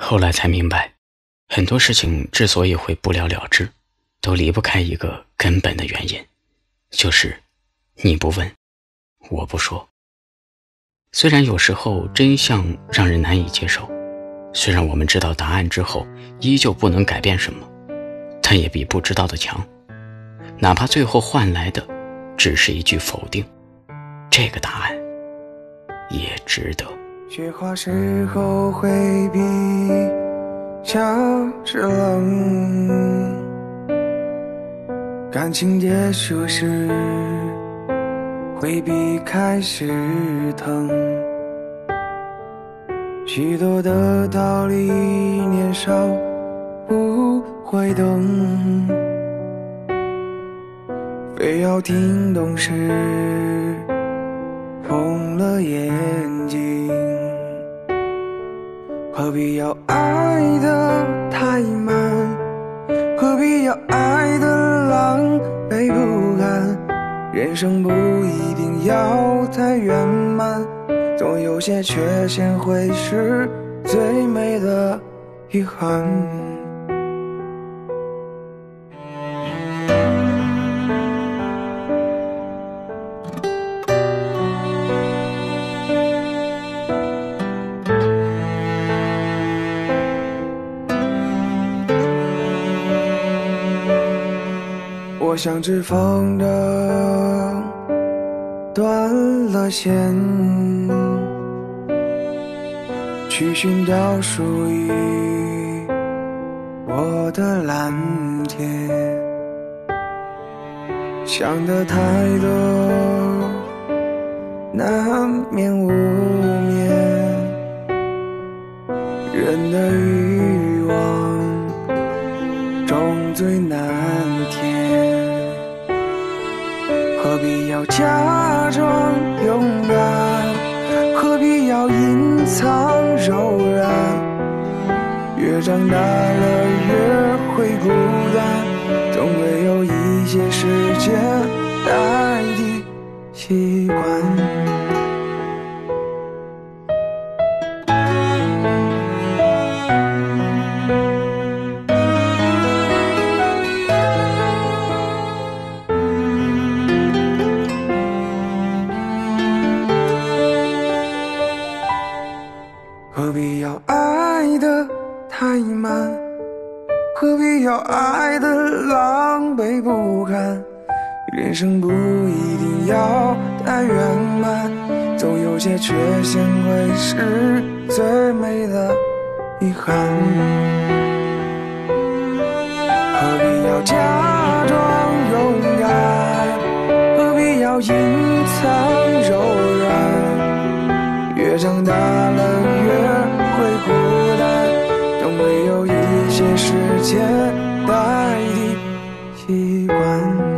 后来才明白，很多事情之所以会不了了之，都离不开一个根本的原因，就是你不问，我不说。虽然有时候真相让人难以接受，虽然我们知道答案之后依旧不能改变什么，但也比不知道的强。哪怕最后换来的只是一句否定，这个答案也值得。雪花时候回避，夏是冷，感情结束时。会比开始疼，许多的道理年少不会懂，非要听懂时红了眼。何必要爱的太满？何必要爱的狼狈不堪？人生不一定要太圆满，总有些缺陷会是最美的遗憾。像只风筝，断了线，去寻找属于我的蓝天。想的太多，难免无眠。人的欲望，终最难填。何必要假装勇敢？何必要隐藏柔软？越长大了越会孤太慢？何必要爱的狼狈不堪？人生不一定要太圆满，总有些缺陷会是最美的遗憾。何必要假装勇敢？何必要隐会